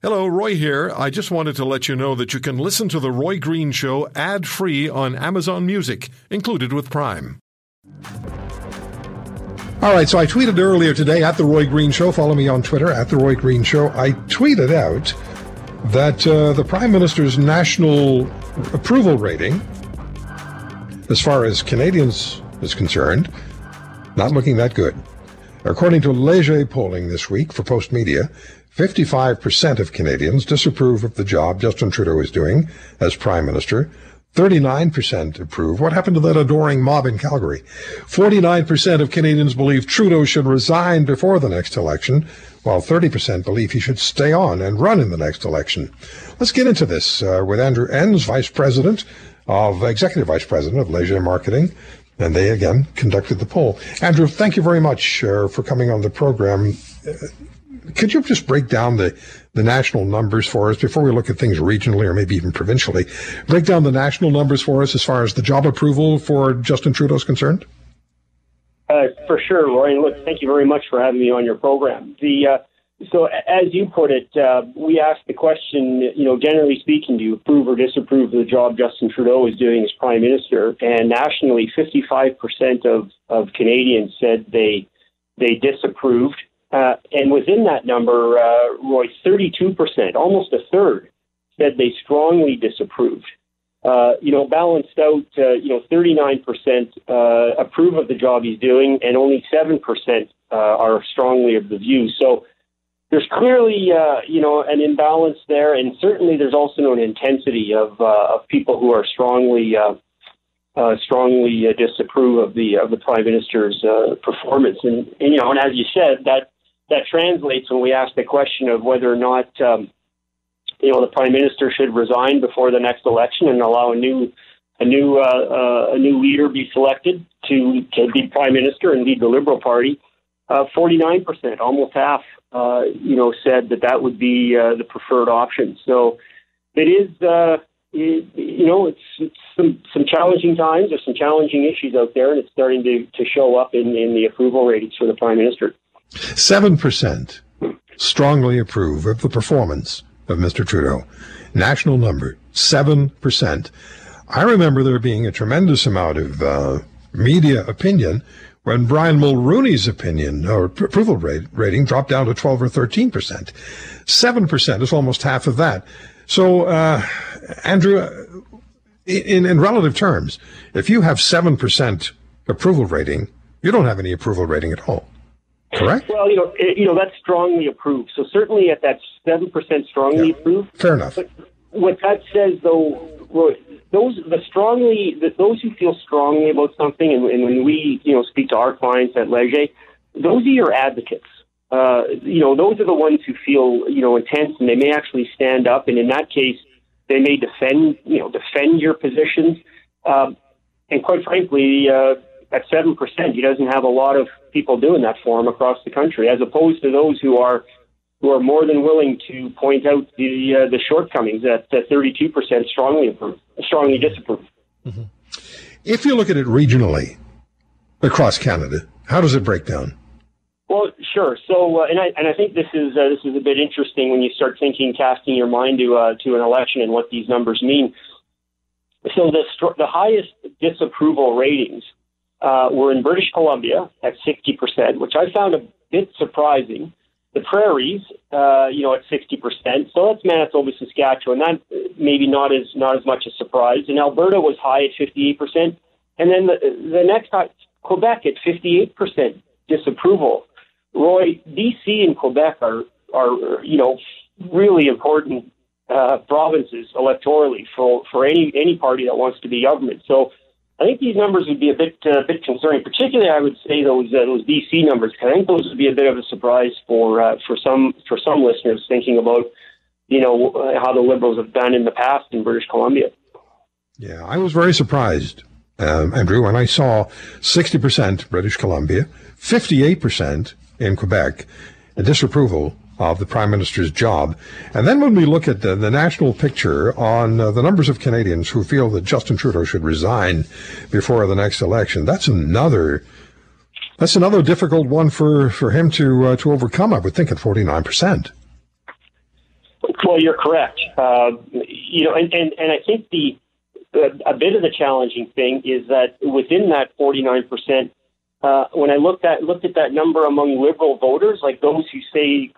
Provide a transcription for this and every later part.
Hello, Roy here. I just wanted to let you know that you can listen to The Roy Green Show ad free on Amazon Music, included with Prime. All right, so I tweeted earlier today at The Roy Green Show. Follow me on Twitter at The Roy Green Show. I tweeted out that uh, the Prime Minister's national approval rating, as far as Canadians is concerned, not looking that good. According to Leger polling this week for Postmedia, 55% of Canadians disapprove of the job Justin Trudeau is doing as Prime Minister. 39% approve. What happened to that adoring mob in Calgary? 49% of Canadians believe Trudeau should resign before the next election, while 30% believe he should stay on and run in the next election. Let's get into this uh, with Andrew Enns, Vice President of Executive Vice President of Leger Marketing, and they again conducted the poll. Andrew, thank you very much uh, for coming on the program. Uh, could you just break down the, the national numbers for us before we look at things regionally or maybe even provincially? Break down the national numbers for us as far as the job approval for Justin Trudeau is concerned? Uh, for sure, Roy. Look, thank you very much for having me on your program. The uh, so, as you put it, uh, we asked the question. You know, generally speaking, do you approve or disapprove of the job Justin Trudeau is doing as Prime Minister? And nationally, fifty-five percent of of Canadians said they they disapproved. Uh, and within that number, uh, Roy, 32%, almost a third, said they strongly disapproved. Uh, you know, balanced out, uh, you know, 39% uh, approve of the job he's doing, and only 7% uh, are strongly of the view. So there's clearly, you know, an imbalance there, and certainly there's also an intensity of, of people who are strongly uh, strongly uh, disapprove of the of the prime minister's uh, performance. And, and, you know, and as you said, that that translates when we ask the question of whether or not um, you know the prime minister should resign before the next election and allow a new a new uh, uh, a new leader be selected to to be prime minister and lead the Liberal Party. Uh, Forty nine percent, almost half, uh, you know, said that that would be uh, the preferred option. So it is. Uh, you know, it's, it's some, some challenging times. There's some challenging issues out there, and it's starting to, to show up in, in the approval ratings for the prime minister. 7% strongly approve of the performance of Mr. Trudeau. National number, 7%. I remember there being a tremendous amount of uh, media opinion when Brian Mulroney's opinion or approval rate, rating dropped down to 12 or 13%. 7% is almost half of that. So, uh, Andrew, in, in relative terms, if you have 7% approval rating, you don't have any approval rating at all. Correct. Well, you know, it, you know that's strongly approved. So certainly at that seven percent strongly yeah. approved. Fair enough. But what that says, though, those the strongly the, those who feel strongly about something, and, and, when we you know speak to our clients at Leger, those are your advocates. Uh, you know, those are the ones who feel you know intense, and they may actually stand up, and in that case, they may defend you know defend your positions. Um, and quite frankly, uh, at seven percent, he doesn't have a lot of people doing that for him across the country, as opposed to those who are who are more than willing to point out the uh, the shortcomings that thirty two percent strongly approve, strongly disapprove. Mm-hmm. If you look at it regionally across Canada, how does it break down? Well, sure. So, uh, and I and I think this is uh, this is a bit interesting when you start thinking, casting your mind to uh, to an election and what these numbers mean. So the the highest disapproval ratings uh, were in British Columbia at 60%, which I found a bit surprising. The prairies, uh, you know, at 60%. So that's Manitoba, Saskatchewan. That maybe not as not as much a surprise. And Alberta was high at 58%. And then the, the next high, Quebec at 58% disapproval. Roy, BC and Quebec are are you know really important uh, provinces electorally for for any any party that wants to be government. So I think these numbers would be a bit uh, bit concerning. Particularly, I would say those uh, those BC numbers. I think those would be a bit of a surprise for uh, for some for some listeners thinking about you know how the Liberals have done in the past in British Columbia. Yeah, I was very surprised, um, Andrew, when I saw sixty percent British Columbia, fifty eight percent in Quebec, disapproval of the Prime Minister's job. And then when we look at the, the national picture on uh, the numbers of Canadians who feel that Justin Trudeau should resign before the next election, that's another that's another difficult one for, for him to uh, to overcome. I would think at forty nine percent. Well, you're correct. Uh, you know, and, and, and I think the a bit of the challenging thing is that within that 49 percent, uh, when I looked at looked at that number among liberal voters, like those who say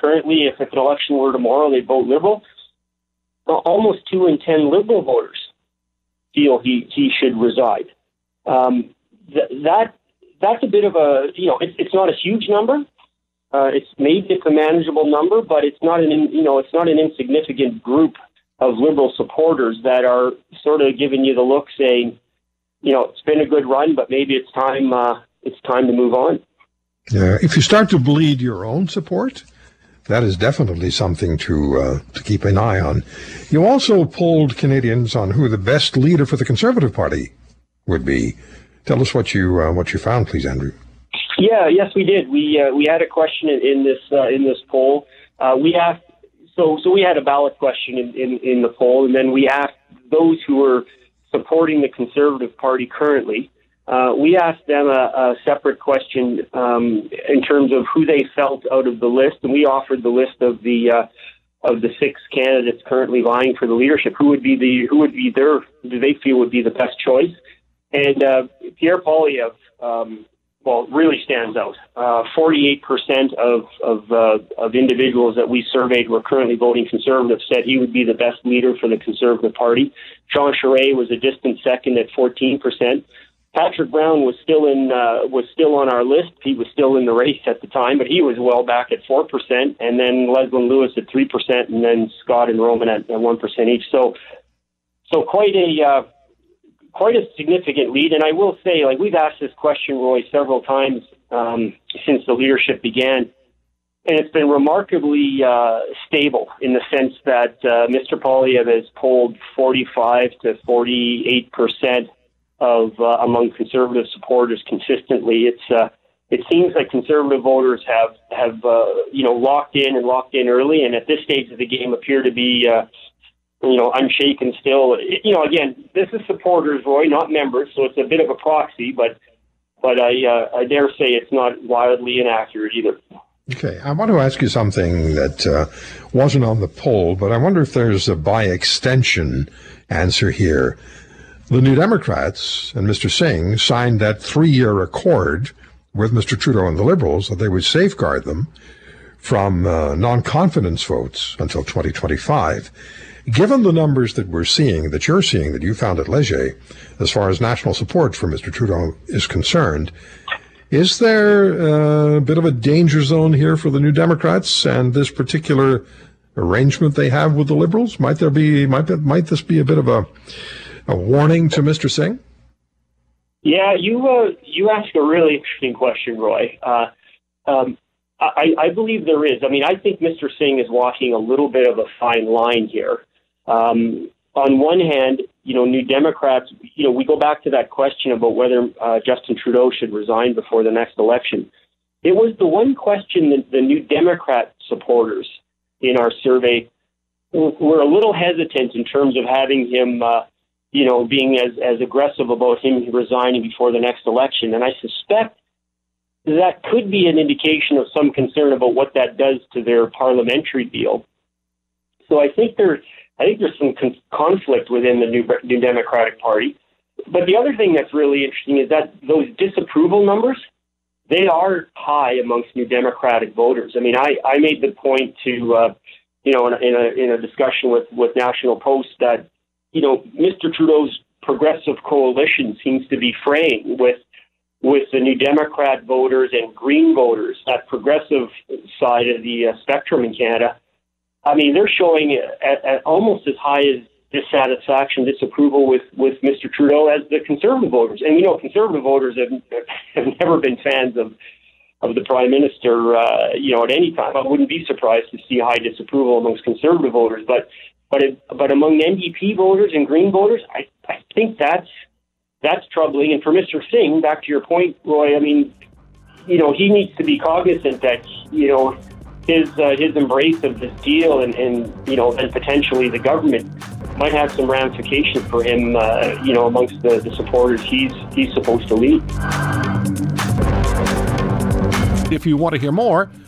currently, if, an election were tomorrow, they vote liberal. Almost two in ten liberal voters feel he he should reside. Um, th- that that's a bit of a you know it, it's not a huge number. Uh, it's maybe it's a manageable number, but it's not an you know it's not an insignificant group of liberal supporters that are sort of giving you the look, saying, you know, it's been a good run, but maybe it's time uh, it's time to move on. Yeah, if you start to bleed your own support, that is definitely something to uh, to keep an eye on. You also polled Canadians on who the best leader for the Conservative Party would be. Tell us what you uh, what you found, please, Andrew. Yeah, yes, we did. We uh, we had a question in, in this uh, in this poll. Uh, we asked so so we had a ballot question in, in, in the poll, and then we asked those who were supporting the Conservative Party currently. Uh, we asked them a, a separate question um, in terms of who they felt out of the list, and we offered the list of the uh, of the six candidates currently vying for the leadership. Who would be the who would be their do they feel would be the best choice? And uh, Pierre Poilievre um, well, really stands out. Uh, 48% of of, uh, of individuals that we surveyed were currently voting conservative said he would be the best leader for the Conservative Party. Jean Charest was a distant second at 14%. Patrick Brown was still in uh, was still on our list. He was still in the race at the time, but he was well back at four percent, and then Leslyn Lewis at three percent, and then Scott and Roman at one percent each. So, so quite a uh, quite a significant lead. And I will say, like we've asked this question, Roy, several times um, since the leadership began, and it's been remarkably uh, stable in the sense that uh, Mr. Poilievre has polled 45 to 48 percent of uh, among conservative supporters consistently. It's uh, it seems like conservative voters have have uh, you know locked in and locked in early, and at this stage of the game appear to be uh, you know, unshaken still. You know, again, this is supporters, Roy, not members, so it's a bit of a proxy, but but I uh, I dare say it's not wildly inaccurate either. Okay, I want to ask you something that uh, wasn't on the poll, but I wonder if there's a by extension answer here. The New Democrats and Mr. Singh signed that three-year accord with Mr. Trudeau and the Liberals that they would safeguard them from uh, non-confidence votes until 2025. Given the numbers that we're seeing, that you're seeing, that you found at Leger, as far as national support for Mr. Trudeau is concerned, is there uh, a bit of a danger zone here for the New Democrats and this particular arrangement they have with the Liberals? Might there be might might this be a bit of a a warning to Mr. Singh? Yeah, you uh, you ask a really interesting question, Roy. Uh, um, I, I believe there is. I mean, I think Mr. Singh is walking a little bit of a fine line here. Um, on one hand, you know, New Democrats, you know, we go back to that question about whether uh, Justin Trudeau should resign before the next election. It was the one question that the New Democrat supporters in our survey were a little hesitant in terms of having him, uh, you know, being as, as aggressive about him resigning before the next election. And I suspect that could be an indication of some concern about what that does to their parliamentary deal. So I think there I think there's some con- conflict within the New, New Democratic Party. But the other thing that's really interesting is that those disapproval numbers, they are high amongst New Democratic voters. I mean, I, I made the point to, uh, you know, in a, in a, in a discussion with, with National Post that, you know, Mr. Trudeau's progressive coalition seems to be fraying with with the New Democrat voters and Green voters, that progressive side of the uh, spectrum in Canada I mean, they're showing at, at almost as high as dissatisfaction, disapproval with, with Mr. Trudeau as the conservative voters. And you know, conservative voters have have never been fans of of the prime minister. Uh, you know, at any time, I wouldn't be surprised to see high disapproval amongst conservative voters. But but it, but among NDP voters and Green voters, I I think that's that's troubling. And for Mr. Singh, back to your point, Roy, I mean, you know, he needs to be cognizant that you know his uh, his embrace of this deal and, and you know and potentially the government might have some ramifications for him uh, you know amongst the, the supporters he's he's supposed to lead. If you want to hear more,